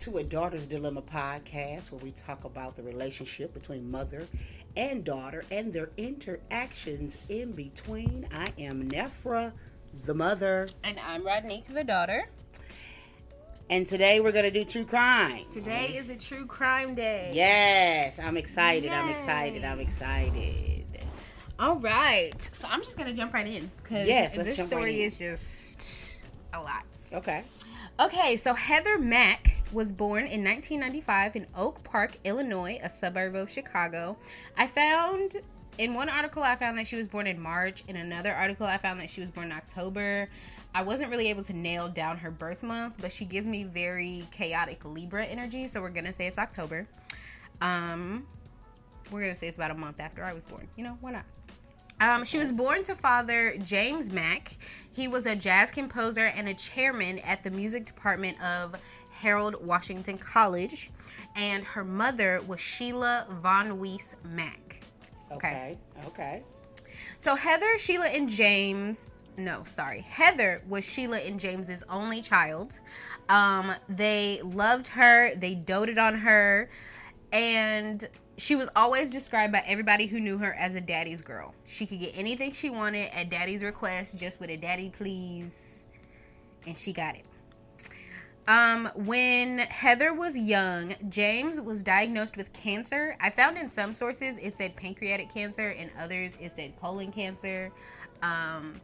to a Daughter's Dilemma podcast where we talk about the relationship between mother and daughter and their interactions in between. I am Nefra, the mother, And I'm RodNique, the daughter. and today we're going to do true crime. Today is a true crime day. Yes, I'm excited. I'm excited. I'm excited. All right. So I'm just gonna jump right in because Yes, this jump right story is just a lot. Okay. Okay, so Heather Mack was born in 1995 in Oak Park, Illinois, a suburb of Chicago. I found in one article I found that she was born in March. In another article I found that she was born in October. I wasn't really able to nail down her birth month, but she gives me very chaotic Libra energy, so we're gonna say it's October. Um, we're gonna say it's about a month after I was born. You know, why not? Um, she was born to father James Mack. He was a jazz composer and a chairman at the music department of Harold Washington College, and her mother was Sheila Von Weise Mack. Okay. Okay. So Heather, Sheila, and James. No, sorry. Heather was Sheila and James's only child. Um, they loved her. They doted on her, and she was always described by everybody who knew her as a daddy's girl. She could get anything she wanted at daddy's request, just with a daddy please, and she got it. Um, when Heather was young, James was diagnosed with cancer. I found in some sources it said pancreatic cancer, in others it said colon cancer. Um,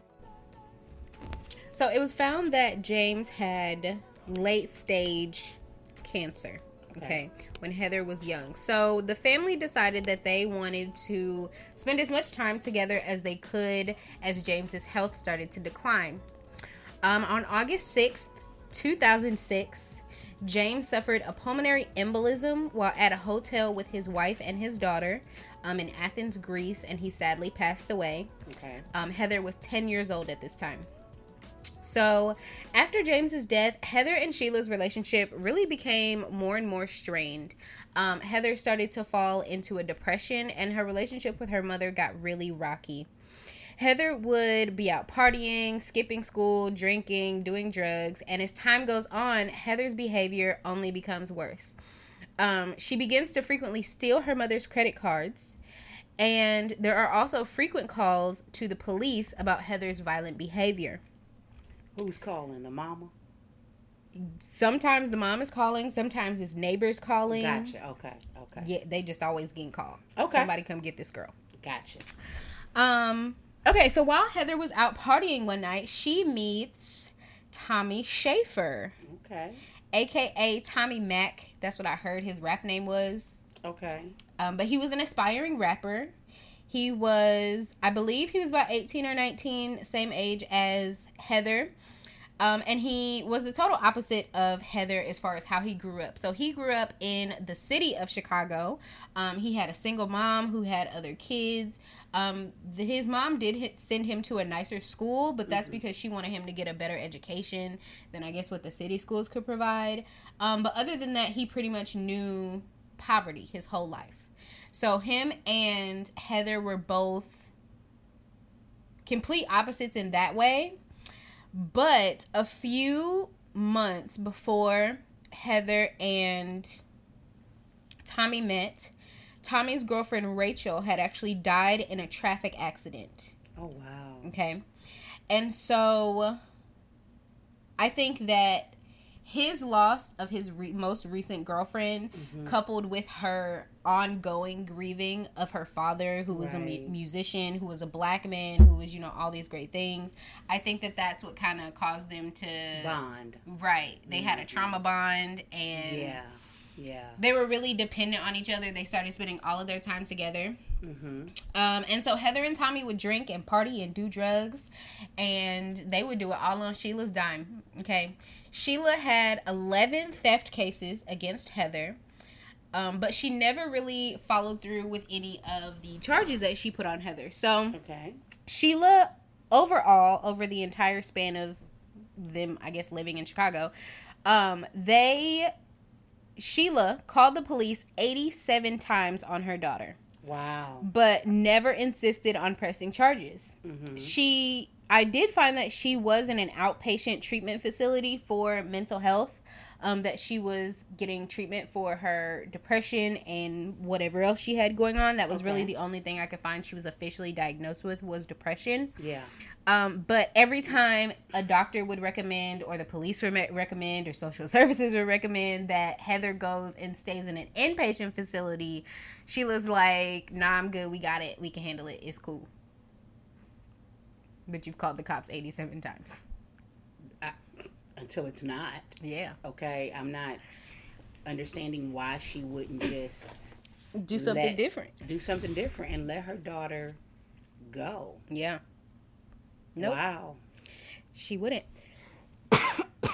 so it was found that James had late stage cancer. Okay. When Heather was young. So the family decided that they wanted to spend as much time together as they could as James's health started to decline. Um, on August 6th, 2006, James suffered a pulmonary embolism while at a hotel with his wife and his daughter um, in Athens, Greece, and he sadly passed away. Okay. Um, Heather was 10 years old at this time. So, after James's death, Heather and Sheila's relationship really became more and more strained. Um, Heather started to fall into a depression, and her relationship with her mother got really rocky. Heather would be out partying, skipping school, drinking, doing drugs, and as time goes on, Heather's behavior only becomes worse. Um, she begins to frequently steal her mother's credit cards, and there are also frequent calls to the police about Heather's violent behavior. Who's calling? The mama? Sometimes the mom is calling, sometimes it's neighbors calling. Gotcha. Okay. Okay. Yeah, they just always getting called. Okay. Somebody come get this girl. Gotcha. Um. Okay, so while Heather was out partying one night, she meets Tommy Schaefer, Okay. aka Tommy Mack. That's what I heard his rap name was. Okay. Um, but he was an aspiring rapper. He was, I believe, he was about eighteen or nineteen, same age as Heather. Um, and he was the total opposite of Heather as far as how he grew up. So he grew up in the city of Chicago. Um, he had a single mom who had other kids. Um, the, his mom did hit, send him to a nicer school, but that's because she wanted him to get a better education than I guess what the city schools could provide. Um, but other than that, he pretty much knew poverty his whole life. So him and Heather were both complete opposites in that way. But a few months before Heather and Tommy met, Tommy's girlfriend Rachel had actually died in a traffic accident. Oh wow. Okay. And so I think that his loss of his re- most recent girlfriend, coupled with her ongoing grieving of her father, who was a mu- musician, who was a black man, who was, you know, all these great things, I think that that's what kind of caused them to. Bond. Right. They had a trauma bond and Yeah. Yeah. they were really dependent on each other. They started spending all of their time together. Mm-hmm. Um, and so Heather and Tommy would drink and party and do drugs, and they would do it all on Sheila's dime. Okay, Sheila had eleven theft cases against Heather, um, but she never really followed through with any of the charges that she put on Heather. So Okay. Sheila, overall, over the entire span of them, I guess, living in Chicago, um, they Sheila called the police 87 times on her daughter Wow. but never insisted on pressing charges. Mm-hmm. She, I did find that she was in an outpatient treatment facility for mental health, um, that she was getting treatment for her depression and whatever else she had going on. That was really the only thing I could find she was officially diagnosed with was depression. Yeah. Um, but every time a doctor would recommend, or the police would re- recommend, or social services would recommend that Heather goes and stays in an inpatient facility, Sheila's like, "Nah, I'm good. We got it. We can handle it. It's cool." But you've called the cops 87 times. Until it's not. Yeah, Okay. I'm not understanding why she wouldn't just do something Let- different. do something different and let her daughter go. Yeah, Nope. Wow. she wouldn't.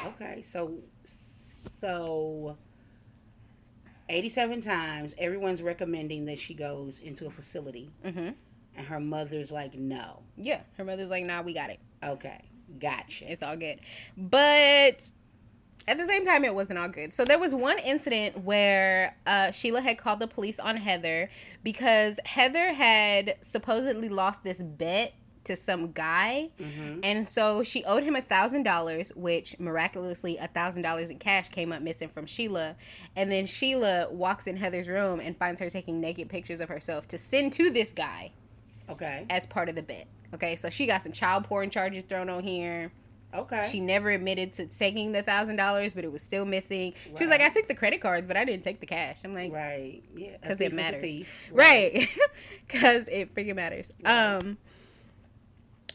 Okay. So, so 87 times everyone's recommending that she goes into a facility hmm and her mother's like, no. Yeah, her mother's like, "Nah, we got it. Okay. Gotcha. It's all good." But at the same time, it wasn't all good. So there was one incident where uh, Sheila had called the police on Heather because Heather had supposedly lost this bet to some guy, Mm-hmm. and so she owed him a thousand dollars, which miraculously a thousand dollars in cash came up missing from Sheila. And then Sheila walks in Heather's room and finds her taking naked pictures of herself to send to this guy Okay. as part of the bet. Okay, so she got some child porn charges thrown on here. Okay. She never admitted to taking the thousand dollars, but it was still missing. She was like, "I took the credit cards, but I didn't take the cash." I'm like, right. Yeah. "Cause it it is a matters, right? Because it freaking matters." Right. Um,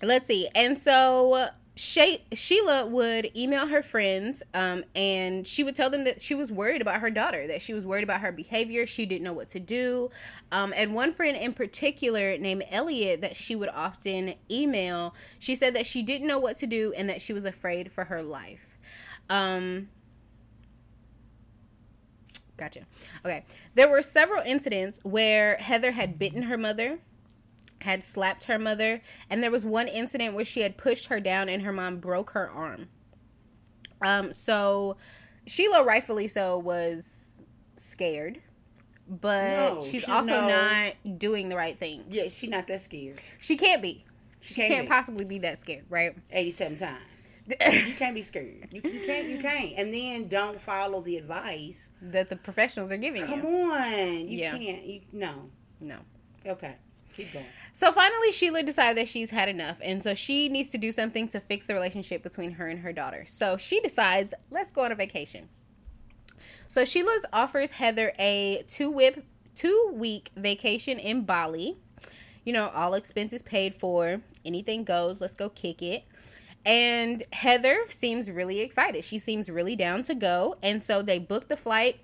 let's see. And so Sheila would email her friends, um, and she would tell them that she was worried about her daughter, that she was worried about her behavior. She didn't know what to do. Um, and one friend in particular, named Elliot, that she would often email, she said that she didn't know what to do and that she was afraid for her life. Um, Gotcha. Okay. There were several incidents where Heather had bitten her mother, had slapped her mother, and there was one incident where she had pushed her down and her mom broke her arm. Um, so Sheila, rightfully so, was scared, but No, she's she- also no. not doing the right thing. Yeah, she's not that scared. She can't be. She She can't, can't be. possibly be that scared, right? 87 times. You can't be scared. You, you can't. You can't. And then don't follow the advice. that the professionals are giving you. Come you. on. You Yeah. can't. You no. No. Okay. Keep going. So finally, Sheila decided that she's had enough, and so she needs to do something to fix the relationship between her and her daughter. So she decides, let's go on a vacation. So Sheila offers Heather a two whip two week vacation in Bali. You know, all expenses paid for. Anything goes. Let's go kick it. And Heather seems really excited. She seems really down to go. And so they booked the flight.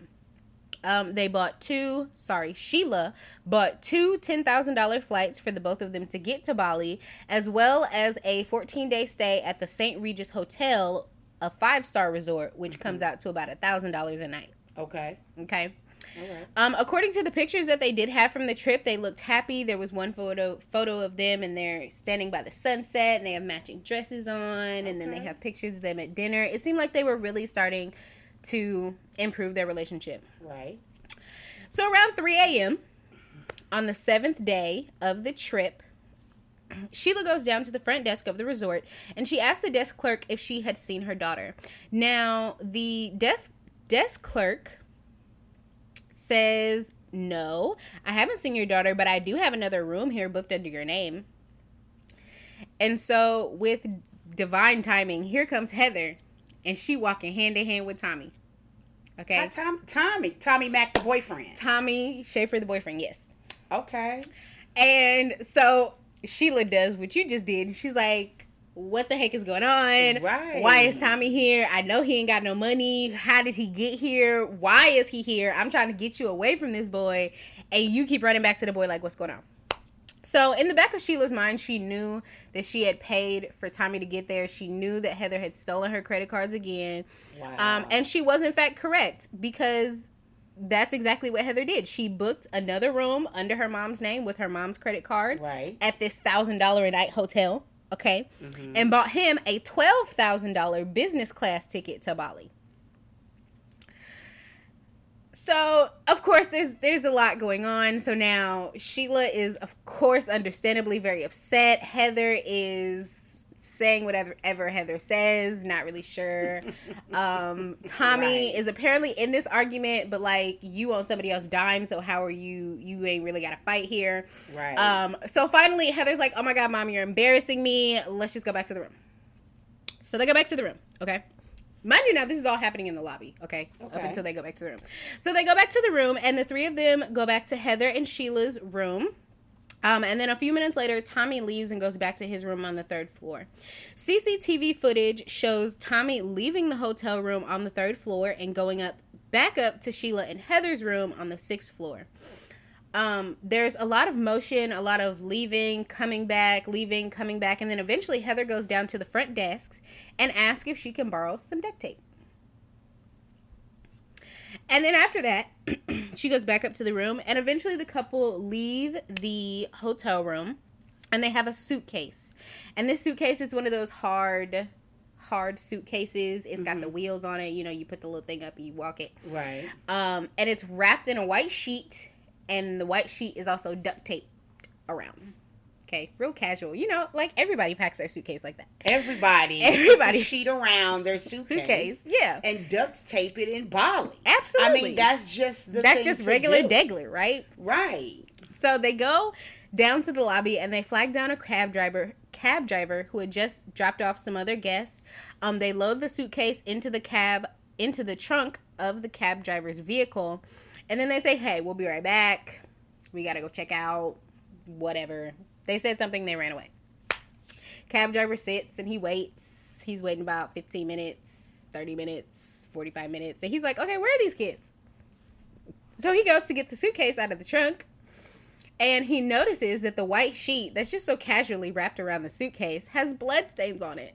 Um, they bought two, sorry, Sheila bought two $10,000 flights for the both of them to get to Bali, as well as a 14 day stay at the St. Regis Hotel, a five star resort, which comes out to about a $1,000 a night. Okay. Okay. Right. Um, according to the pictures that they did have from the trip, they looked happy. There was one photo photo of them and they're standing by the sunset and they have matching dresses on and then they have pictures of them at dinner. It seemed like they were really starting to improve their relationship. Right. So around 3 a.m. on the seventh day of the trip, Sheila goes down to the front desk of the resort and she asks the desk clerk if she had seen her daughter. Now, the desk desk clerk says, No, I haven't seen your daughter, but I do have another room here booked under your name. And so, with divine timing, here comes Heather, and she walking hand in hand with Tommy. Okay, Hi, Tom, Tommy. Tommy Mac, the boyfriend. Tommy Schaefer, the boyfriend, yes. Okay. And so Sheila does what you just did. She's like, what the heck is going on? Right. Why is Tommy here? I know he ain't got no money. How did he get here? Why is he here? I'm trying to get you away from this boy. And you keep running back to the boy, like, what's going on? So, in the back of Sheila's mind, she knew that she had paid for Tommy to get there. She knew that Heather had stolen her credit cards again. Wow. Um, and she was, in fact, correct because that's exactly what Heather did. She booked another room under her mom's name with her mom's credit card Right. at this thousand dollar a night hotel. Okay, Mm-hmm. and bought him a twelve thousand dollar business class ticket to Bali. So of course there's there's a lot going on. So now Sheila is of course understandably very upset. Heather is saying whatever ever Heather says, not really sure. Um, Tommy Right. is apparently in this argument, but like you on somebody else's dime, so how are you? You ain't really got a fight here. Right. Um, so finally, Heather's like, "Oh my god, mom, you're embarrassing me. Let's just go back to the room." So they go back to the room. Okay. Mind you, now this is all happening in the lobby. Okay? Up until they go back to the room. So they go back to the room, and the three of them go back to Heather and Sheila's room. Um, and then a few minutes later, Tommy leaves and goes back to his room on the third floor. CCTV footage shows Tommy leaving the hotel room on the third floor and going up back up to Sheila and Heather's room on the sixth floor. Um, there's a lot of motion, a lot of leaving, coming back, leaving, coming back, and then eventually Heather goes down to the front desk and asks if she can borrow some duct tape. And then after that, she goes back up to the room, and eventually the couple leave the hotel room, and they have a suitcase. And this suitcase is one of those hard, hard suitcases. It's got the wheels on it. You know, you put the little thing up and you walk it. right. Um, and it's wrapped in a white sheet, and the white sheet is also duct taped around. Okay, real casual. You know, like everybody packs their suitcase like that. Everybody. Everybody. sheet around their suitcase. Suitcase, yeah, And duct tape it in Bali. absolutely. I mean, that's just the that's just regular degler, right? Right. So they go down to the lobby and they flag down a cab driver cab driver who had just dropped off some other guests. Um, they load the suitcase into the cab into the trunk of the cab driver's vehicle, and then they say, "Hey, we'll be right back. We gotta go check out whatever." They said something. They ran away. Cab driver sits and he waits. He's waiting about fifteen minutes, thirty minutes, forty-five minutes, and he's like, "Okay, where are these kids?" So he goes to get the suitcase out of the trunk and he notices that the white sheet that's just so casually wrapped around the suitcase has blood stains on it.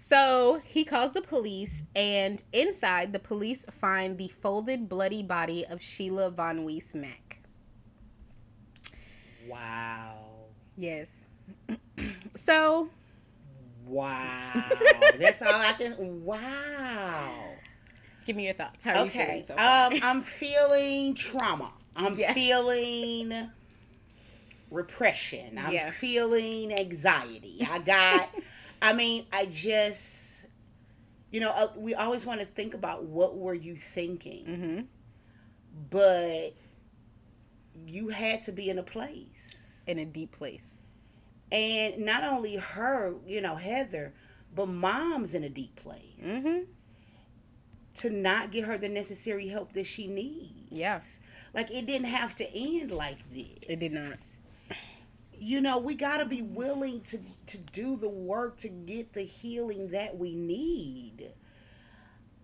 So he calls the police, and inside, the police find the folded, bloody body of Sheila Von Weise Mack. Wow. Yes. so, Wow. That's all I can. Wow. give me your thoughts. How are you feeling so far? Um, I'm feeling trauma. I'm Yeah. feeling repression. I'm Yeah. feeling anxiety. I got. I mean, I just. You know, uh, we always want to think about what were you thinking, mm-hmm. but you had to be in a place. In a deep place. And not only her, you know, Heather, but mom's in a deep place. Mm-hmm. To not get her the necessary help that she needs. Yeah. Like it didn't have to end like this. It did not. You know, we got to be willing to to do the work to get the healing that we need.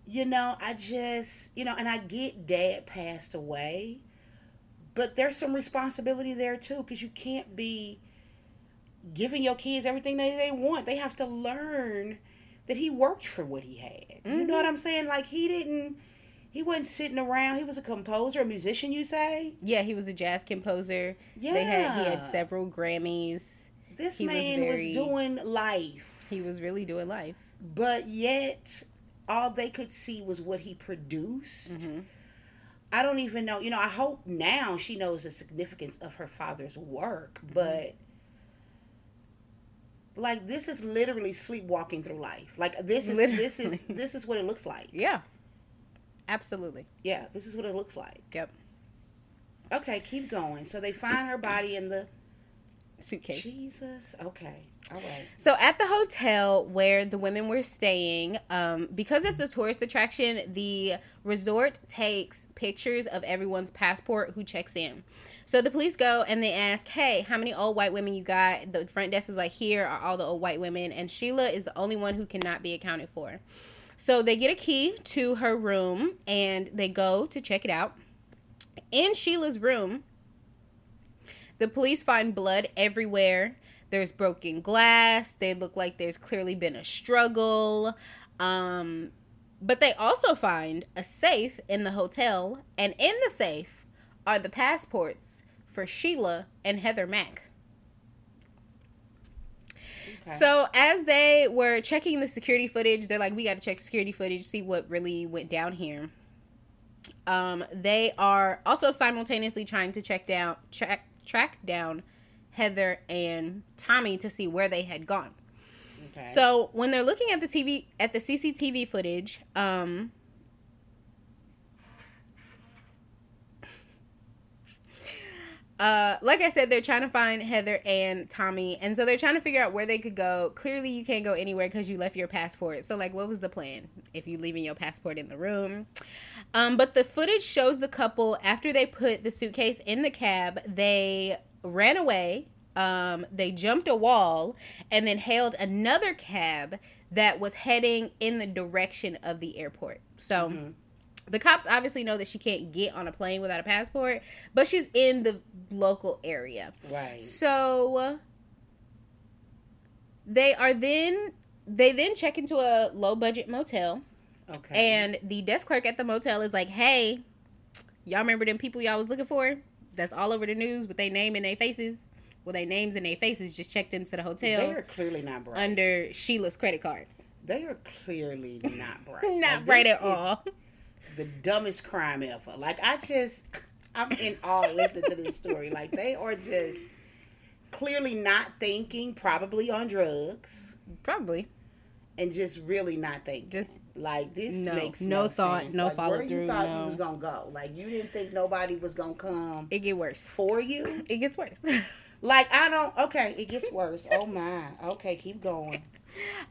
You know, I just, you know, and I get dad passed away, but there's some responsibility there too cuz you can't be giving your kids everything that they want. They have to learn that he worked for what he had. You know mm-hmm. what I'm saying? Like he didn't he wasn't sitting around. He was a composer, a musician, you say? Yeah, he was a jazz composer. Yeah. They had he had several Grammys. This He was man very- was doing life, He was really doing life. but yet all they could see was what he produced. Mm-hmm. I don't even know. You know, I hope now she knows the significance of her father's work, Mm-hmm. but like this is literally sleepwalking through life. Like this is this is this is what it looks like. Yeah. Absolutely. Yeah, this is what it looks like. Yep. Okay, keep going. So they find her body in the Suitcase. Jesus. Okay. All right. So at the hotel where the women were staying, um, because it's a tourist attraction, the resort takes pictures of everyone's passport who checks in. So the police go and they ask, "Hey, how many old white women you got?" The front desk is like, "Here are all the old white women," and Sheila is the only one who cannot be accounted for. So they get a key to her room and they go to check it out. In Sheila's room, the police find blood everywhere. There's broken glass. They look like there's clearly been a struggle. Um, but they also find a safe in the hotel, and in the safe are the passports for Sheila and Heather Mack. Okay. So as they were checking the security footage, they're like, "We got to check security footage, see what really went down here." Um, they are also simultaneously trying to check down, track, track down Heather and Tommy to see where they had gone. Okay. So when they're looking at the TV at the CCTV footage, um, uh, like I said, they're trying to find Heather and Tommy, and so they're trying to figure out where they could go. Clearly, you can't go anywhere because you left your passport. So, like, what was the plan if you leaving your passport in the room? Um, but the footage shows the couple after they put the suitcase in the cab, they ran away. Um, they jumped a wall and then hailed another cab that was heading in the direction of the airport. So. The cops obviously know that she can't get on a plane without a passport, but she's in the local area. right. So they are then they then check into a low budget motel Okay. and the desk clerk at the motel is like, "Hey, y'all remember them people y'all was looking for? That's all over the news with their name and their faces. Well, their names and their faces just checked into the hotel. they are clearly not bright. under Sheila's credit card. they are clearly not bright. Not Like, bright at all. The dumbest crime ever. Like I just, I'm in awe listening to this story. Like they are just clearly not thinking, probably on drugs, Probably and just really not thinking. just Like this No, makes no no, thought, sense. no like, follow where through, You thought no. you was gonna go. Like you didn't think nobody was gonna come it get worse. for you. It gets worse. Like I don't. Okay, it gets worse. Oh my. Okay, keep going.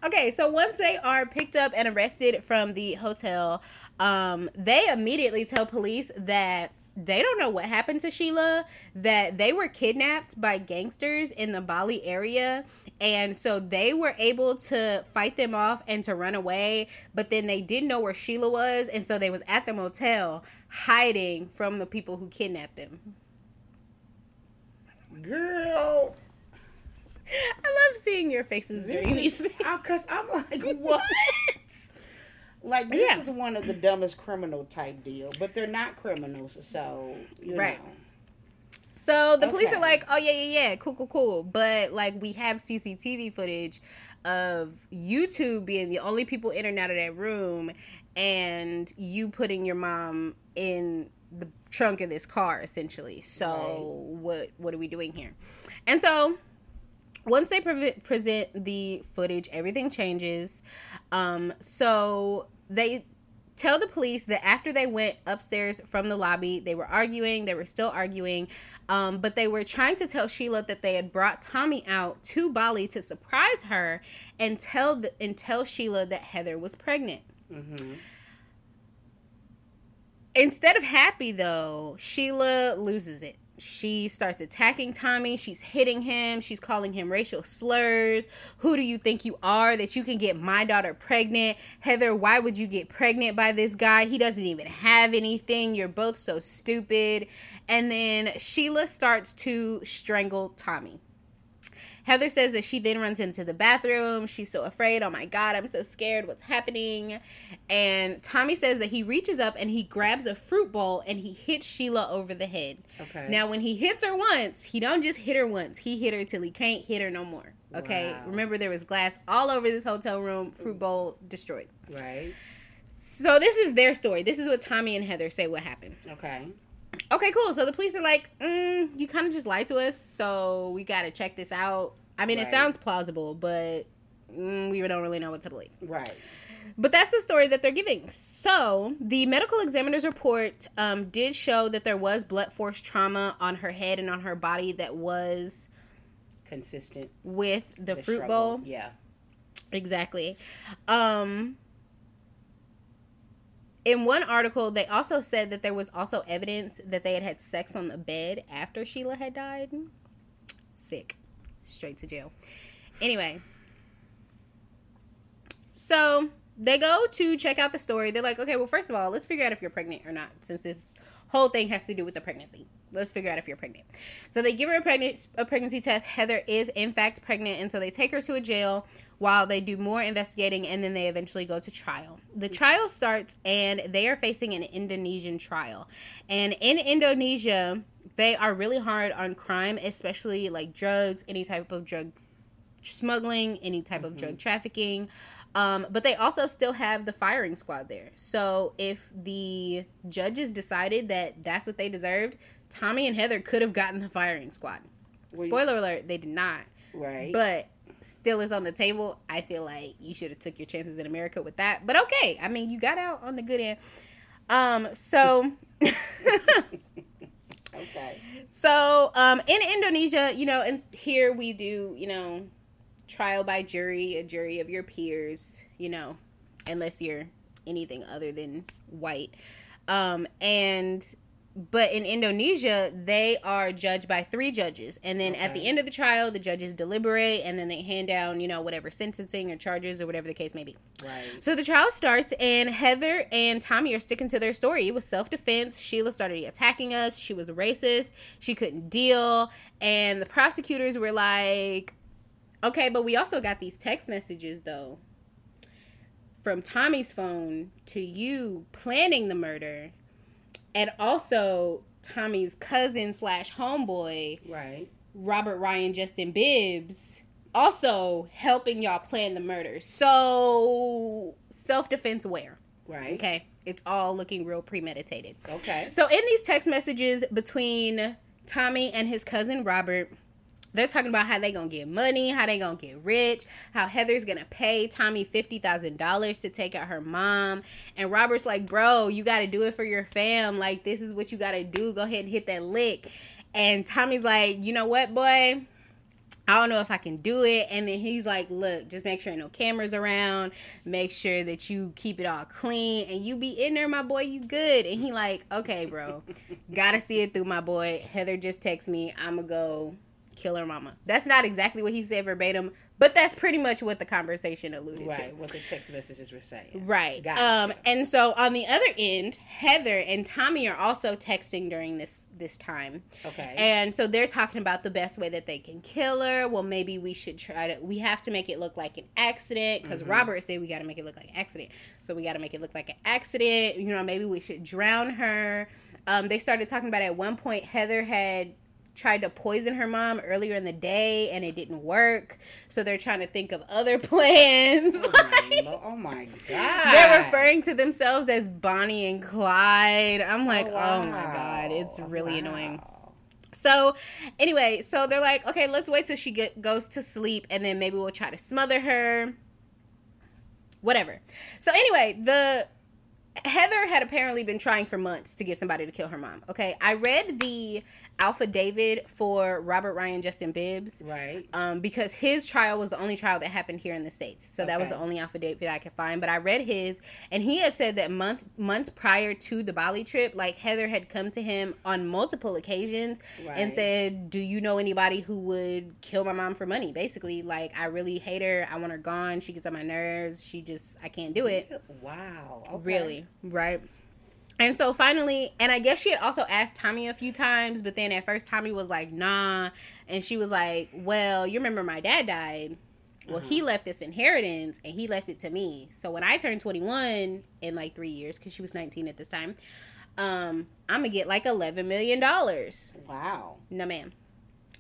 Okay, so once they are picked up and arrested from the hotel, um, they immediately tell police that they don't know what happened to Sheila, that they were kidnapped by gangsters in the Bali area. And so they were able to fight them off and to run away, but then they didn't know where Sheila was. And so they was at the motel hiding from the people who kidnapped them. Girl, I love seeing your faces during these things. Because I'm like, what? Like, this Yeah. is one of the dumbest criminal type deal, but they're not criminals, so, you Right. know. So the police are like, "Oh yeah, yeah, yeah, cool, cool, cool." But like, we have CCTV footage of you two being the only people in and out of that room, and you putting your mom in the trunk of this car, essentially. So what what are we doing here? And so once they pre- present the footage, everything changes. Um, so they tell the police that after they went upstairs from the lobby, they were arguing. They were still arguing, um, but they were trying to tell Sheila that they had brought Tommy out to Bali to surprise her and tell the, and tell Sheila that Heather was pregnant. hmm Instead of happy though, Sheila loses it. She starts attacking Tommy. She's hitting him. She's calling him racial slurs. Who do you think you are that you can get my daughter pregnant? Heather, why would you get pregnant by this guy? He doesn't even have anything. You're both so stupid. And then Sheila starts to strangle Tommy. Heather says that she then runs into the bathroom. She's so afraid. Oh my God, I'm so scared. What's happening? And Tommy says that he reaches up and he grabs a fruit bowl and he hits Sheila over the head. Okay. Now, when he hits her once, he don't just hit her once. He hit her till he can't hit her no more. Okay. Wow. Remember, there was glass all over this hotel room. Fruit bowl destroyed. Right. So this is their story. This is what Tommy and Heather say what happened. Okay. Okay, cool. So the police are like, mm, you kind of just lied to us, so we got to check this out. I mean, it sounds plausible, but mm, we don't really know what to believe. Right. But that's the story that they're giving. So the medical examiner's report um, did show that there was blunt force trauma on her head and on her body that was Consistent. with the, the fruit struggle. bowl. Yeah. Exactly. Um in one article, they also said that there was also evidence that they had had sex on the bed after Sheila had died. Sick. Straight to jail. Anyway. So they go to check out the story. They're like, okay, well, first of all, let's figure out if you're pregnant or not, since this whole thing has to do with the pregnancy. Let's figure out if you're pregnant. So they give her a, pregnant, a pregnancy test. Heather is, in fact, pregnant. And so they take her to a jail while they do more investigating and then they eventually go to trial. The trial starts and they are facing an Indonesian trial. And in Indonesia, they are really hard on crime, especially like drugs, any type of drug smuggling, any type of drug trafficking. Um, but they also still have the firing squad there. So if the judges decided that that's what they deserved, Tommy and Heather could have gotten the firing squad. Well, Spoiler alert, they did not. Right. But still is on the table, I feel like you should have took your chances in America with that. But okay, I mean, you got out on the good end. Um, so Okay. so um in Indonesia, you know, and here we do, you know, trial by jury, a jury of your peers, you know, unless you're anything other than white. Um and but in Indonesia, they are judged by three judges. And then at the end of the trial, the judges deliberate and then they hand down, you know, whatever sentencing or charges or whatever the case may be. Right. So the trial starts, and Heather and Tommy are sticking to their story. It was self defense. Sheila started attacking us. She was racist. She couldn't deal. And the prosecutors were like, okay, but we also got these text messages, though, from Tommy's phone to you planning the murder, and also Tommy's cousin slash homeboy, Right. Robert Ryan Justin Bibbs also helping y'all plan the murder. So self defense where? Right. Okay. It's all looking real premeditated. Okay. So in these text messages between Tommy and his cousin Robert, they're talking about how they gonna get money, how they gonna get rich, how Heather's gonna pay Tommy fifty thousand dollars to take out her mom, and Robert's like, "Bro, you gotta do it for your fam. Like this is what you gotta do. Go ahead and hit that lick." And Tommy's like, "You know what, boy? I don't know if I can do it. And then he's like, look, just make sure no cameras around. Make sure that you keep it all clean. And you be in there, my boy, you good. And he like, okay, bro. Gotta see it through, my boy. Heather just text me. I'ma go kill her mama. That's not exactly what he said verbatim, but that's pretty much what the conversation alluded to. Right. What the text messages were saying. Right. Gotcha. Um, and so on the other end, Heather and Tommy are also texting during this this time. Okay. And so they're talking about the best way that they can kill her. Well, maybe we should try to. We have to make it look like an accident because Robert said we got to make it look like an accident. So we got to make it look like an accident. You know, maybe we should drown her. Um, they started talking about at one point Heather had tried to poison her mom earlier in the day and it didn't work. So they're trying to think of other plans. oh, my lo- oh my god. They're referring to themselves as Bonnie and Clyde. I'm oh, like, oh, my god, it's oh, really Wow. annoying. So, anyway, so they're like, okay, let's wait till she get, goes to sleep, and then maybe we'll try to smother her. Whatever. So, anyway, the Heather had apparently been trying for months to get somebody to kill her mom. Okay, I read the affidavit for Robert Ryan Justin Bibbs Right. um, because his trial was the only trial that happened here in the states. So that was the only affidavit I could find. But I read his, and he had said that month months prior to the Bali trip, like Heather had come to him on multiple occasions Right. and said, "Do you know anybody who would kill my mom for money?" Basically, like I really hate her. I want her gone. She gets on my nerves. She just I can't do it. Wow. Okay. Really, right? And so finally, and I guess she had also asked Tommy a few times, but then at first Tommy was like, nah. And she was like, well, you remember my dad died. Well, he left this inheritance and he left it to me. So when I turn 21 in like three years, because she was 19 at this time, um, I'm going to get like $11 million. Wow. No, ma'am.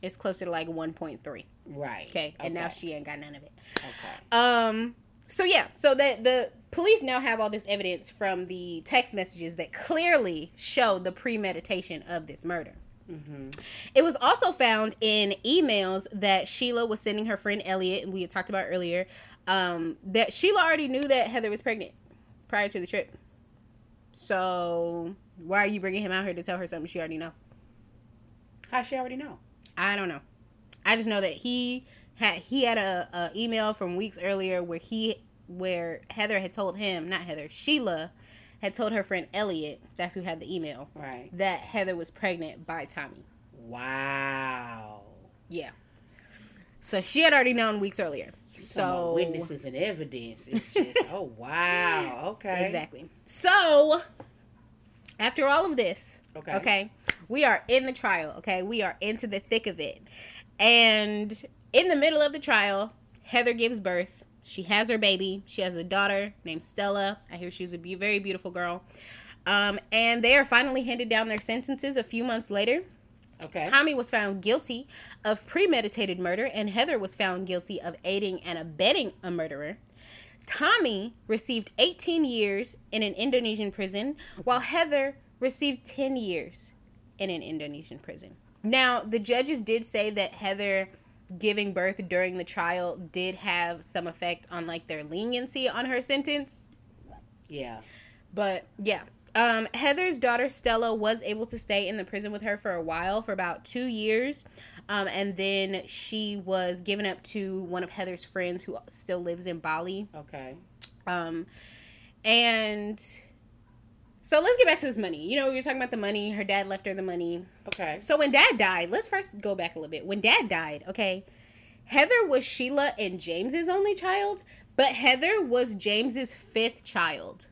It's closer to like 1.3. Right. Okay. And now she ain't got none of it. Okay. Um. So yeah. So the the police now have all this evidence from the text messages that clearly show the premeditation of this murder. It was also found in emails that Sheila was sending her friend Elliot, and we had talked about earlier. Um, that Sheila already knew that Heather was pregnant prior to the trip. So why are you bringing him out here to tell her something she already know? How she already know? I don't know. I just know that he had he had a, a email from weeks earlier where he where Heather had told him, not Heather, Sheila had told her friend Elliot, that's who had the email, Right. that Heather was pregnant by Tommy. Wow. Yeah. So she had already known weeks earlier. So witnesses and evidence. It's just oh wow. Okay. Exactly. So, after all of this, Okay. okay, we are in the trial, okay? We are into the thick of it. And in the middle of the trial, Heather gives birth. She has her baby. She has a daughter named Stella. I hear she's a be- very beautiful girl. Um, and they are finally handed down their sentences a few months later. Okay. Tommy was found guilty of premeditated murder, and Heather was found guilty of aiding and abetting a murderer. Tommy received 18 years in an Indonesian prison, while Heather received 10 years in an Indonesian prison. Now, the judges did say that Heather giving birth during the trial did have some effect on like their leniency on her sentence. Yeah. But yeah. Um, Heather's daughter Stella was able to stay in the prison with her for a while, for about two years. Um, and then she was given up to one of Heather's friends who still lives in Bali. Okay. Um, and so let's get back to this money. You know, we were talking about the money. Her dad left her the money. Okay. So when dad died, let's first go back a little bit. When dad died, okay, Heather was Sheila and James's only child, but Heather was James's fifth child.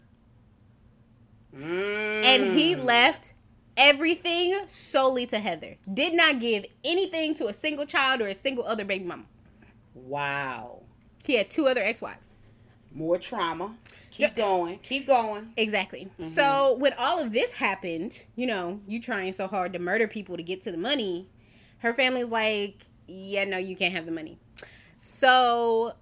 Mm. And he left everything solely to Heather. Did not give anything to a single child or a single other baby mama. Wow. He had two other ex-wives. More trauma. Keep going. Keep going. Exactly. Mm-hmm. So when all of this happened, you know, you trying so hard to murder people to get to the money, her family's like, yeah, no, you can't have the money. So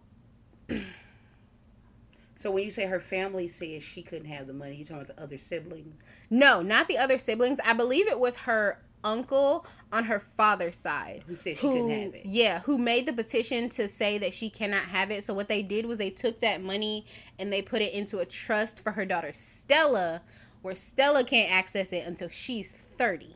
So when you say her family says she couldn't have the money, you talking about the other siblings? no, not the other siblings. I believe it was her uncle on her father's side Who said she couldn't have it. Yeah, who made the petition to say that she cannot have it. So what they did was they took that money and they put it into a trust for her daughter Stella, where Stella can't access it until she's 30.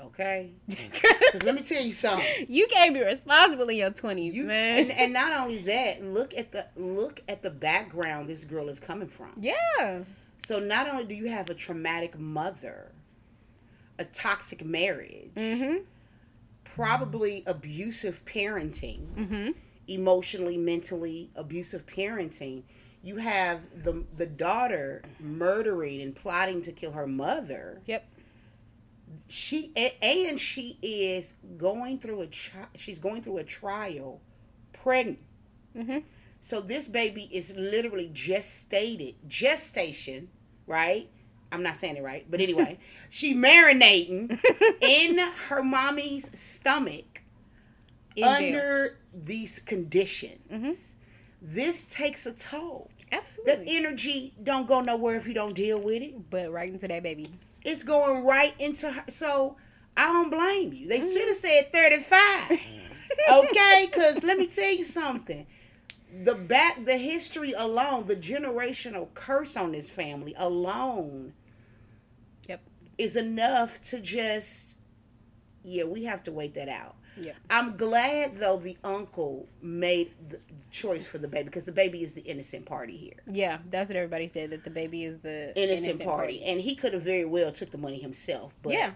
Okay. Because let me tell you something. You can't be responsible in your 20s, You, man. and, and not only that, look at the look at the background this girl is coming from. yeah. So not only do you have a traumatic mother, a toxic marriage, Mhm. probably abusive parenting, Mhm. emotionally, mentally abusive parenting. You have the the daughter murdering and plotting to kill her mother. Yep. She and she is going through a tri- she's going through a trial, pregnant. Mhm. So this baby is literally gestated, gestation, right? I'm not saying it right, but anyway, she marinating in her mommy's stomach In jail. under these conditions. Mhm. This takes a toll. Absolutely. energy don't go nowhere if you don't deal with it. but right into that baby. It's going right into her. So I don't blame you. They Mm-hmm. should have said 35. okay? Because let me tell you something. The back, the history alone, the generational curse on this family alone. Is enough to just, yeah, we have to wait that out. Yep. I'm glad though the uncle made the choice for the baby because the baby is the innocent party here. Yeah, that's what everybody said that the baby is the Innocent, party. and he could have very well took the money himself, but yeah.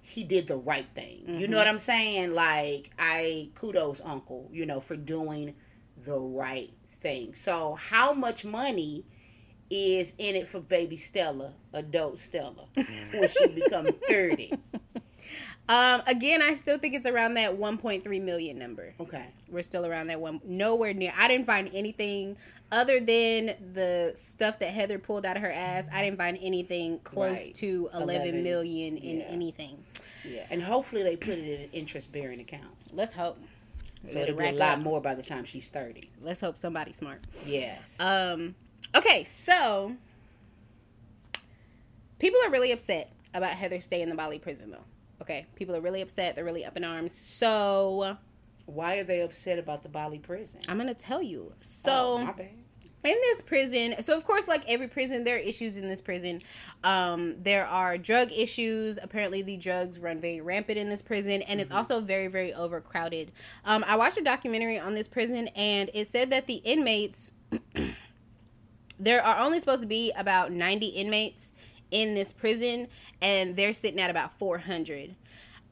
he did the right thing. You Mhm. know what I'm saying? Like I kudos uncle, you know, for doing the right thing. So how much money is in it for baby Stella, adult Stella, when she become 30? Um, again, I still think it's around that 1.3 million number. Okay. We're still around that one, nowhere near. I didn't find anything other than the stuff that Heather pulled out of her ass. I didn't find anything close Right. to 11 11, million in yeah. anything. Yeah. And hopefully they put it in an interest bearing account. Let's hope. So it'll be a lot up. more by the time she's 30. Let's hope somebody's smart. Yes. Um, okay, so people are really upset about Heather staying in the Bali prison, though. Okay, people are really upset. They're really up in arms. So Why are they upset about the Bali prison? I'm gonna tell you. So. oh, my bad. in this prison so of course like every prison there are issues in this prison um there are drug issues apparently the drugs run very rampant in this prison and it's also very very overcrowded um i watched a documentary on this prison and it said that the inmates there are only supposed to be about 90 inmates in this prison and they're sitting at about 400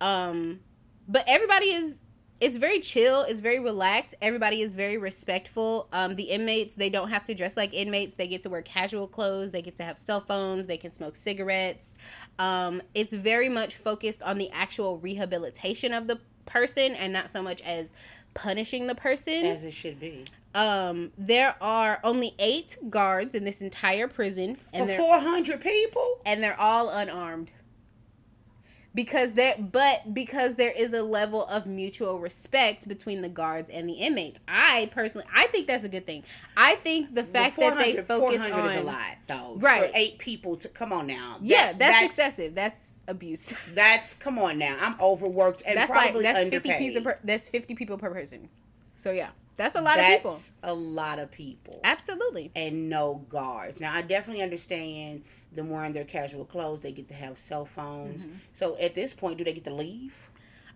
um but everybody is it's very chill it's very relaxed everybody is very respectful. Um, the inmates they don't have to dress like inmates they get to wear casual clothes they get to have cell phones they can smoke cigarettes. Um, it's very much focused on the actual rehabilitation of the person and not so much as punishing the person. As it should be. Um, there are only eight guards in this entire prison and For 400 people? and they're all unarmed. because there but because there is a level of mutual respect between the guards and the inmates i personally i think that's a good thing i think the fact Well, that they focus 400 on is a lot, though. Right. For eight people to come on now. yeah That- that's, excessive that's abuse That's come on now. I'm overworked and that's like probably that's underpaid. 50 pieces per, that's 50 people per person so yeah that's a lot That's of people a lot of people. absolutely and no guards. Now I definitely understand them wearing their casual clothes. They get to have cell phones. Mm-hmm. So at this point, do they get to leave?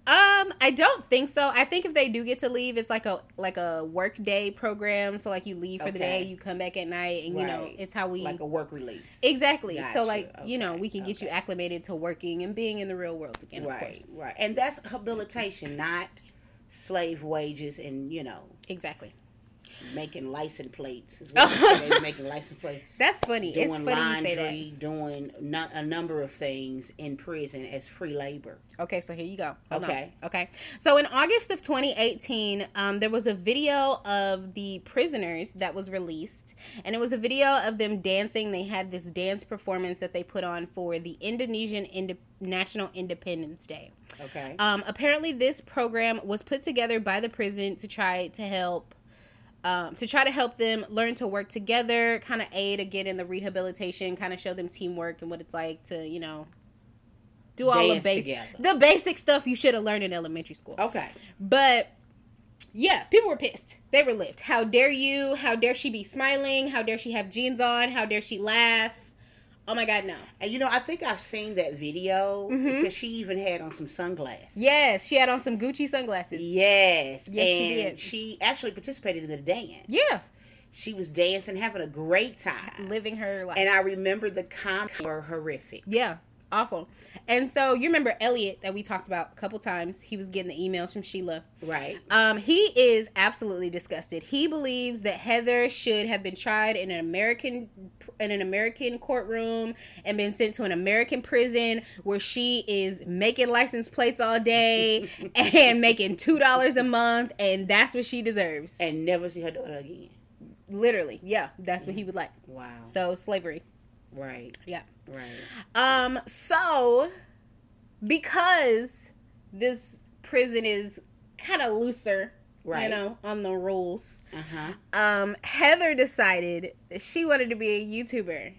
Um, I don't think so. I think if they do get to leave, it's like a like a work day program. So like you leave for the day, you come back at night, and you know it's how we Like a work release. exactly. So Gotcha. like you know we can get you acclimated to working and being in the real world again. Of right, course, right. And that's habilitation, not slave wages and, you know, exactly. making license plates. Is what they say. They're making license plates. That's funny. it's Doing funny you say laundry, doing no, a number of things in prison as free labor. Okay, so here you go. Hold Okay. on. Okay. So in August of 2018, um, there was a video of the prisoners that was released, and it was a video of them dancing. They had this dance performance that they put on for the Indonesian National Independence Day. Okay. Um, apparently, this program was put together by the prison to try to help. Um, to try to help them learn to work together, kind of aid again in the rehabilitation, kind of show them teamwork and what it's like to, you know, do all the basic, the basic stuff you should have learned in elementary school. okay. But yeah, people were pissed. They were livid. How dare you? How dare she be smiling? How dare she have jeans on? How dare she laugh? Oh my god, no. And you know, I think I've seen that video Mm-hmm. because she even had on some sunglasses. Yes, she had on some Gucci sunglasses. Yes. Yes, she and did. she actually participated in the dance. Yeah. She was dancing, having a great time. Living her life. And I remember the comments were horrific. Yeah, awful. And so you remember Elliot that we talked about a couple times. He was getting the emails from Sheila. Right. Um, he is absolutely disgusted. He believes that Heather should have been tried in an American in an American courtroom and been sent to an American prison where she is making license plates all day and making two dollars a month, and that's what she deserves. And never see her daughter again. Literally, yeah, that's what he would like. Wow. So slavery, right. yeah. Right. Um, so because this prison is kind of looser, Right. you know, on the rules, Uh huh. um, Heather decided that she wanted to be a YouTuber.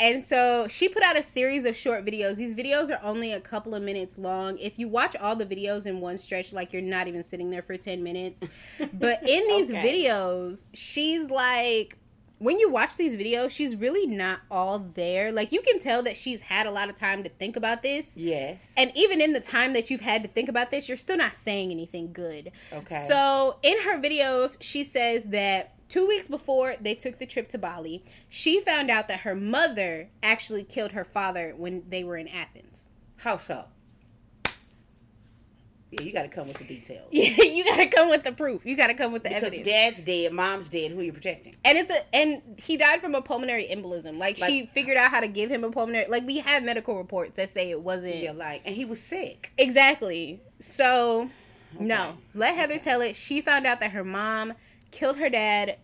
And so she put out a series of short videos. These videos are only a couple of minutes long. If you watch all the videos in one stretch, like you're not even sitting there for 10 minutes. But in these Okay. videos, she's like, when you watch these videos, she's really not all there. Like you can tell that she's had a lot of time to think about this. Yes. And even in the time that you've had to think about this, you're still not saying anything good. Okay. So in her videos, she says that two weeks before they took the trip to Bali, she found out that her mother actually killed her father when they were in Athens. How so? Yeah, you got to come with the details. Yeah, you gotta come with the proof. You gotta come with the evidence. Because evidence. dad's dead, mom's dead. Who are you protecting? and it's a and he died from a pulmonary embolism. Like, she figured out how to give him a pulmonary. Like we have medical reports that say it wasn't Yeah, like, and he was sick. Exactly. So, no. Let Heather tell it. She found out that her mom killed her dad,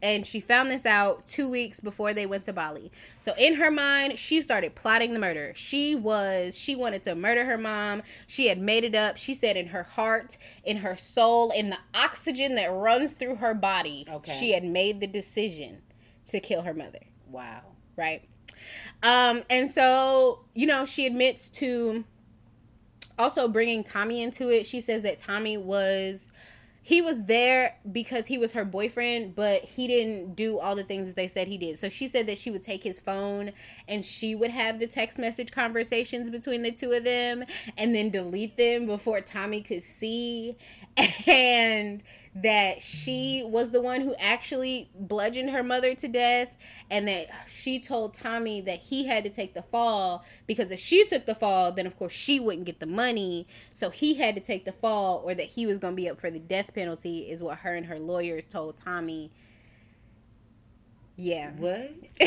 and she found this out two weeks before they went to Bali. So, in her mind, she started plotting the murder. She was, she wanted to murder her mom. She had made it up. She said in her heart, in her soul, in the oxygen that runs through her body, Okay. she had made the decision to kill her mother Wow. right? Um, and so you know, she admits to also bringing Tommy into it. She says that Tommy was he was there because he was her boyfriend, but he didn't do all the things that they said he did. So she said that she would take his phone and she would have the text message conversations between the two of them and then delete them before Tommy could see. And that she was the one who actually bludgeoned her mother to death and that she told Tommy that he had to take the fall because if she took the fall then of course she wouldn't get the money so he had to take the fall or that he was going to be up for the death penalty is what her and her lawyers told Tommy yeah What?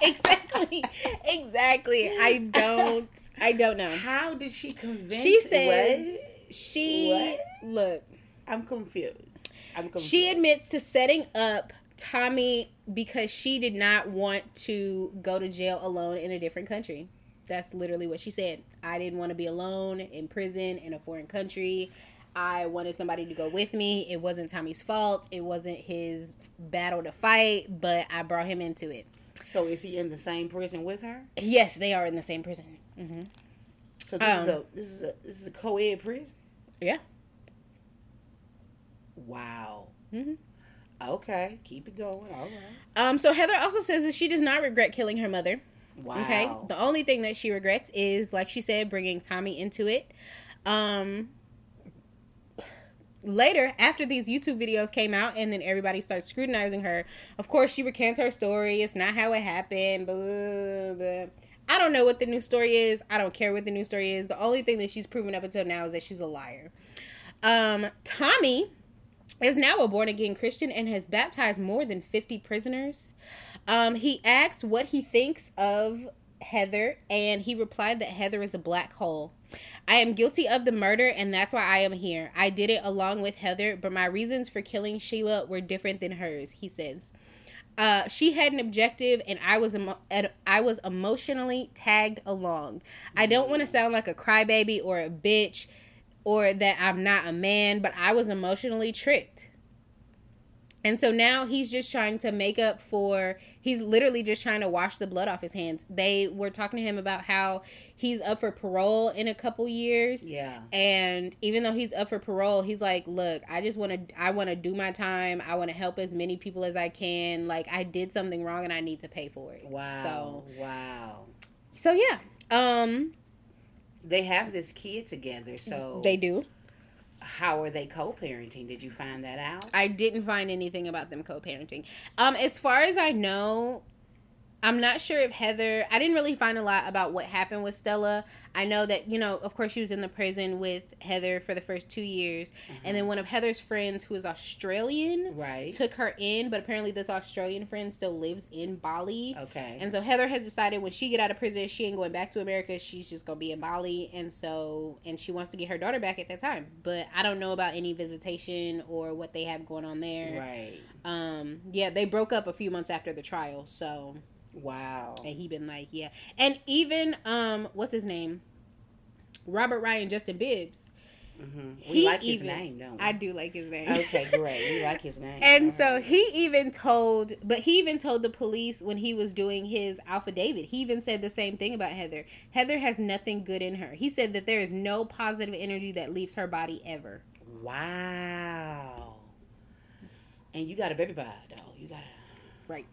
exactly exactly I don't I don't know How did she convince? she says What? she look I'm confused. I'm confused. She admits to setting up Tommy because she did not want to go to jail alone in a different country. That's literally what she said. I didn't want to be alone in prison in a foreign country. I wanted somebody to go with me. It wasn't Tommy's fault. It wasn't his battle to fight, but I brought him into it. So is he in the same prison with her? Yes, they are in the same prison. hmm So this is Um, a this is a this is a co-ed prison. Yeah. Wow. hmm Okay, keep it going. All right. Um, so Heather also says that she does not regret killing her mother. Wow. Okay. The only thing that she regrets is, like she said, bringing Tommy into it. Um, later, after these YouTube videos came out and then everybody started scrutinizing her, of course, she recants her story. It's not how it happened. Blah, blah. I don't know what the new story is. I don't care what the new story is. The only thing that she's proven up until now is that she's a liar. Um, Tommy is now a born again Christian and has baptized more than 50 prisoners. Um, he asked what he thinks of Heather, and he replied that Heather is a black hole. I am guilty of the murder, and that's why I am here. I did it along with Heather, but my reasons for killing Sheila were different than hers, he says. Uh, she had an objective, and I was emo- I was emotionally tagged along. I don't want to sound like a crybaby or a bitch, or that I'm not a man, but I was emotionally tricked. And so now he's just trying to make up for he's literally just trying to wash the blood off his hands. They were talking to him about how he's up for parole in a couple years. Yeah. And even though he's up for parole, he's like, "Look, I just want to I want to do my time. I want to help as many people as I can. Like I did something wrong and I need to pay for it." Wow. So wow. so yeah. Um They have this kid together. So they do. how are they co-parenting? Did you find that out? I didn't find anything about them co-parenting. Um, as far as I know, I'm not sure if Heather. I didn't really find a lot about what happened with Stella. I know that you know, of course, she was in the prison with Heather for the first two years, and then one of Heather's friends, who is Australian, Right. took her in. But apparently, this Australian friend still lives in Bali. Okay. And so Heather has decided when she get out of prison, she ain't going back to America. She's just gonna be in Bali, and so and she wants to get her daughter back at that time. But I don't know about any visitation or what they have going on there. right. Um, yeah, they broke up a few months after the trial, so Wow. and he been like, yeah, and even um, what's his name? Robert Ryan Justin Bibbs. hmm We He like his even- name, don't we? I do like his name. Okay, great. We like his name. And All so right. he even told, but he even told the police when he was doing his affidavit, he even said the same thing about Heather. Heather has nothing good in her. He said that there is no positive energy that leaves her body ever. Wow. And you got a baby by though. You got. a. Right.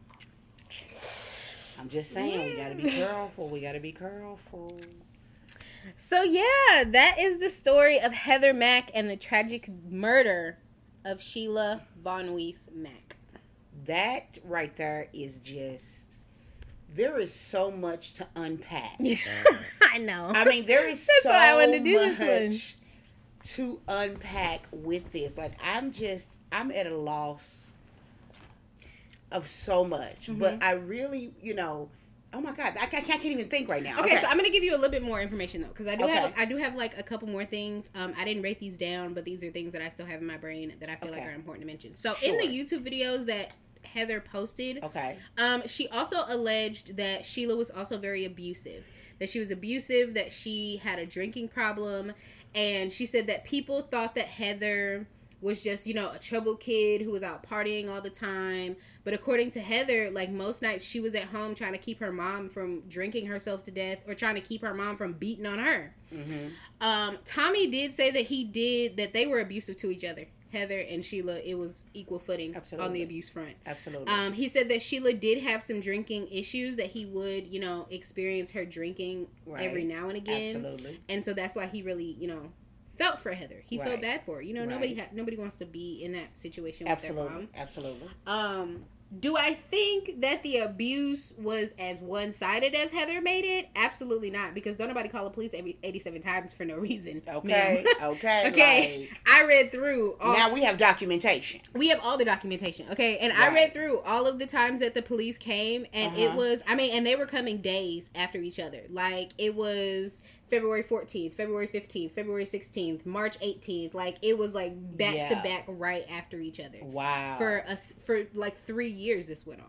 I'm just saying, we got to be careful. We got to be careful. So yeah, that is the story of Heather Mack and the tragic murder of Sheila Von Weise Mack. That right there is just. There is so much to unpack. I know. I mean, there is That's so why I wanted to do much this to unpack with this. Like, I'm just, I'm at a loss of so much. Mm-hmm. But I really, you know, oh my God, I, can't- I can't even think right now. Okay, so I'm gonna give you a little bit more information though, because I do have I do have like a couple more things. Um, I didn't write these down, but these are things that I still have in my brain that I feel like are important to mention. So in the YouTube videos that Heather posted, okay. um, she also alleged that Sheila was also very abusive. That she was abusive. That she had a drinking problem, and she said that people thought that Heather was just you know a troubled kid who was out partying all the time. But according to Heather, like most nights, she was at home trying to keep her mom from drinking herself to death or trying to keep her mom from beating on her. hmm Um, Tommy did say that he did that they were abusive to each other. Heather and Sheila, it was equal footing on the abuse front. Absolutely. Um, he said that Sheila did have some drinking issues that he would, you know, experience her drinking Right. every now and again, Absolutely. and so that's why he really, you know, felt for Heather. He felt bad for her. You know, nobody Right. ha- nobody wants to be in that situation with their Absolutely. Absolutely. Um, do I think that the abuse was as one sided as Heather made it? Absolutely not, because don't nobody call the police every eighty seven times for no reason. Okay. Okay. okay. I read through all Now we have documentation. we have all the documentation okay and i read through all of the times that the police came and it Uh-huh. was i mean and they were coming days after each other like it was february 14th february 15th february 16th march 18th like it was like back to back right after each other Wow. for us for like three years this went on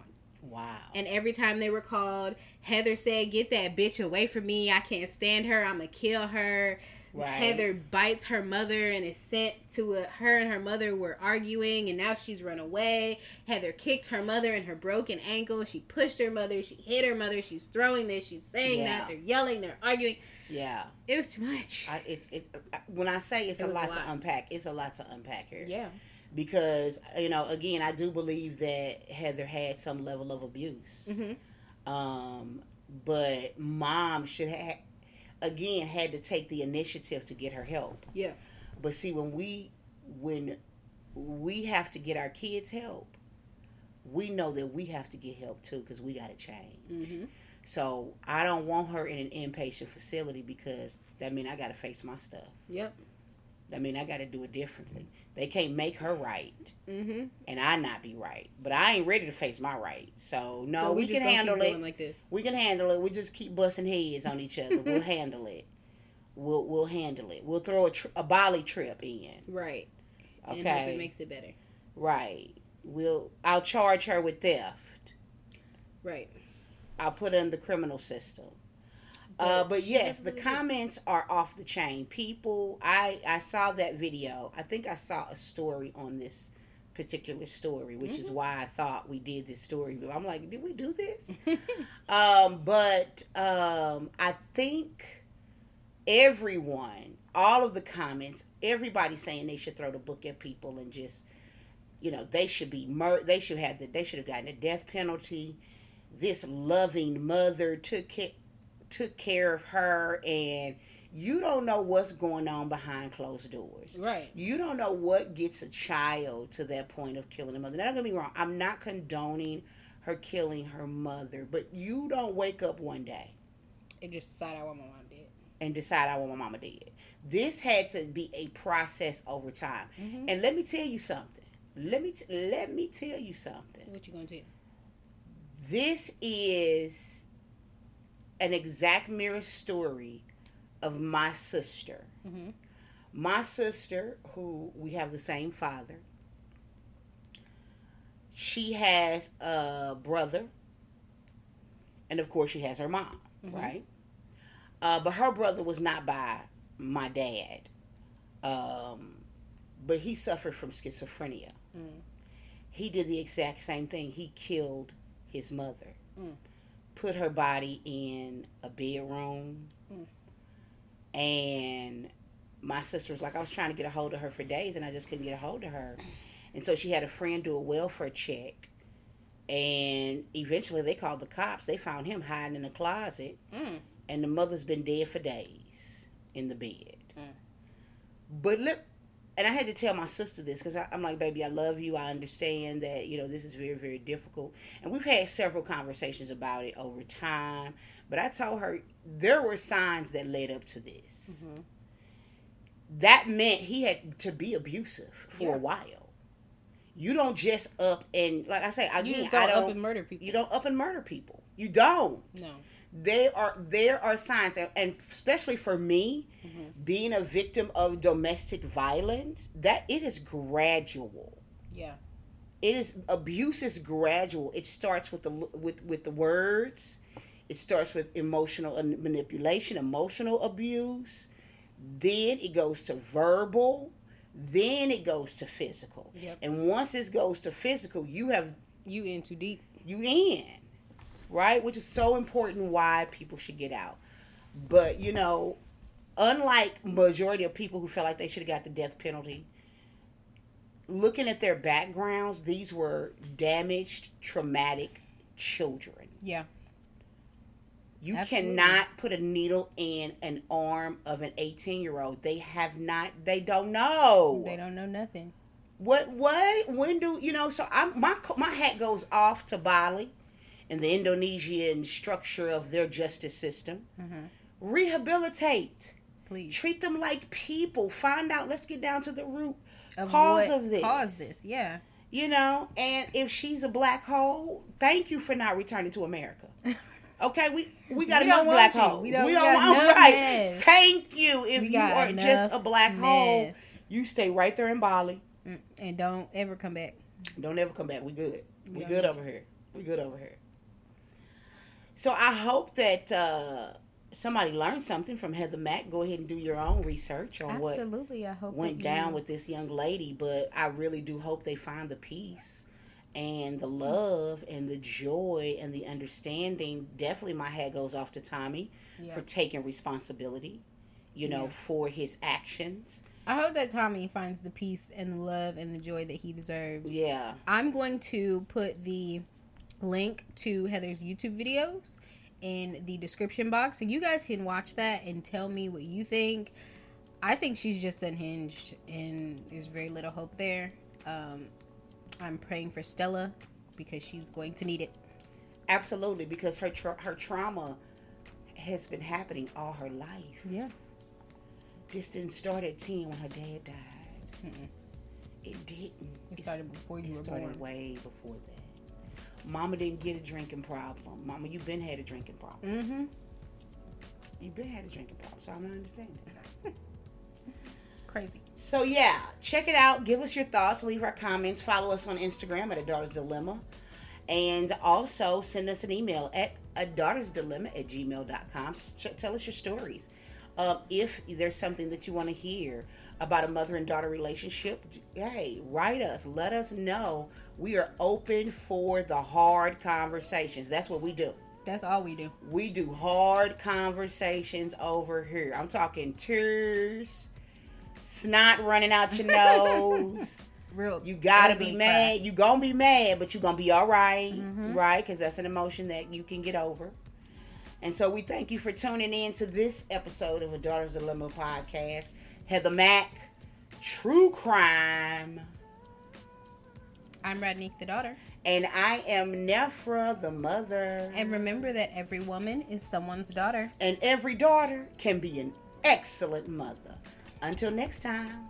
Wow. And every time they were called, Heather said, "Get that bitch away from me! I can't stand her. I'm gonna kill her." Right. Heather bites her mother and is sent to a, her and her mother were arguing and now she's run away. Heather kicked her mother in her broken ankle. She pushed her mother. She hit her mother. She's throwing this. She's saying Yeah. that. They're yelling. They're arguing. yeah. It was too much. I, it, it, when I say it's It a was a lot, lot. to unpack, it's a lot to unpack here. yeah. Because you know, again, I do believe that Heather had some level of abuse. hmm Um, but mom should have, again, had to take the initiative to get her help. Yeah. But see, when we when we have to get our kids help, we know that we have to get help too because we got to change. hmm So I don't want her in an inpatient facility because that mean I got to face my stuff. Yep. That mean I got to do it differently. They can't make her right hmm and I not be right. But I ain't ready to face my right. So no, so we, we, can handle it. like this. we can handle it. We just keep busting heads on each other. we'll handle it. We'll we'll handle it. We'll throw a, tr- a Bali trip in. Right. Okay. And hope it makes it better. Right. We'll I'll charge her with theft. Right. I'll put her in the criminal system. Uh, but yes, the comments are off the chain. People, I I saw that video. I think I saw a story on this particular story, which is Mhm. why I thought we did this story. I'm like, did we do this? um, but um, I think everyone, all of the comments, everybody saying they should throw the book at people and just, you know, they should be mur- They should have the. They should have gotten a death penalty. This loving mother took care took care of her, and you don't know what's going on behind closed doors. right. You don't know what gets a child to that point of killing a mother. Now, don't get me wrong. I'm not condoning her killing her mother, but you don't wake up one day It just decided I want my mom dead. and decide I want my mama dead. This had to be a process over time. Mhm. And let me tell you something. Let me t- let me tell you something. What you gonna do? This is an exact mirror story of my sister. Mm-hmm. My sister, who we have the same father, she has a brother, and of course, she has her mom, Mhm. right? Uh, but her brother was not by my dad, um, but he suffered from schizophrenia. Mm. He did the exact same thing. He killed his mother, Mm. Put her body in a bedroom, Mm. and my sister was like, I was trying to get a hold of her for days, and I just couldn't get a hold of her. And so she had a friend do a welfare check, and eventually they called the cops. They found him hiding in a closet, Mm. and the mother's been dead for days in the bed. Mm. But look, and I had to tell my sister this because I'm like, baby, I love you. I understand that you know this is very, very difficult, and we've had several conversations about it over time. But I told her there were signs that led up to this. Mm-hmm. That meant he had to be abusive for Yeah. a while. You don't just up and like I say You again, just don't, I don't. up and murder people. you don't up and murder people. You don't No. They are there are signs and- and especially for me Mhm. being a victim of domestic violence that it is gradual Yeah. it is abuse is gradual it starts with the with with the words it starts with emotional manipulation emotional abuse then it goes to verbal then it goes to physical Yep. and once it goes to physical you have You in too deep. you in, right? Which is so important why people should get out. But you know, unlike majority of people who felt like they should have got the death penalty, looking at their backgrounds, these were damaged, traumatic children. Yeah. You Absolutely. cannot put a needle in an arm of an 18 year old. They have not, they don't know. They don't know nothing. What what when do you know? So I'm my my hat goes off to Bali and the Indonesian structure of their justice system. Mhm. Rehabilitate, Please. treat them like people. Find out. Let's get down to the root Of cause of this. Caused this. Yeah. You know, and if she's a black hole, thank you for not returning to America. Okay, we we got We enough don't want black you. holes. We don't- we got enough right. mess. Thank you. If We you are just a black hole, you stay right there in Bali. Mm, And don't ever come back. Don't ever come back. We good. We We good over here. We good over here. So I hope that uh, somebody learned something from Heather Mack. Go ahead and do your own research on what Absolutely. I hope went that you- down with this young lady, but I really do hope they find the peace and the love and the joy and the understanding. Definitely, my hat goes off to Tommy Yeah. for taking responsibility, you know, Yeah. for his actions. I hope that Tommy finds the peace and the love and the joy that he deserves. Yeah, I'm going to put the link to Heather's YouTube videos in the description box, and you guys can watch that and tell me what you think. I think she's just unhinged, and there's very little hope there. Um, I'm praying for Stella because she's going to need it. absolutely, because her tra- her trauma has been happening all her life. Yeah. This didn't start at ten when her dad died. It didn't. It started before you it were started born. way before that. Mama didn't get a drinking problem. Mama, you been had a drinking problem. Mm-hmm. You been had a drinking problem, so I'm not understanding. Crazy. So yeah, check it out. Give us your thoughts. Leave our comments. Follow us on Instagram at a daughter's dilemma. And also send us an email at a daughter's dilemma at gmail.com. Tell us your stories. Um, if there's something that you want to hear about a mother and daughter relationship, hey, write us. Let us know. We are open for the hard conversations. That's what we do. That's all we do. We do hard conversations over here. I'm talking tears, snot running out your nose. Real. You gotta be cry. mad. You gonna be mad, but you gonna be all right, Mhm. right? Because that's an emotion that you can get over. And so we thank you for tuning in to this episode of a Daughter's Dilemma podcast. Heather Mack, True Crime, I'm RodNique, the daughter. and I am Nefra, the mother. And remember that every woman is someone's daughter. and every daughter can be an excellent mother. Until next time.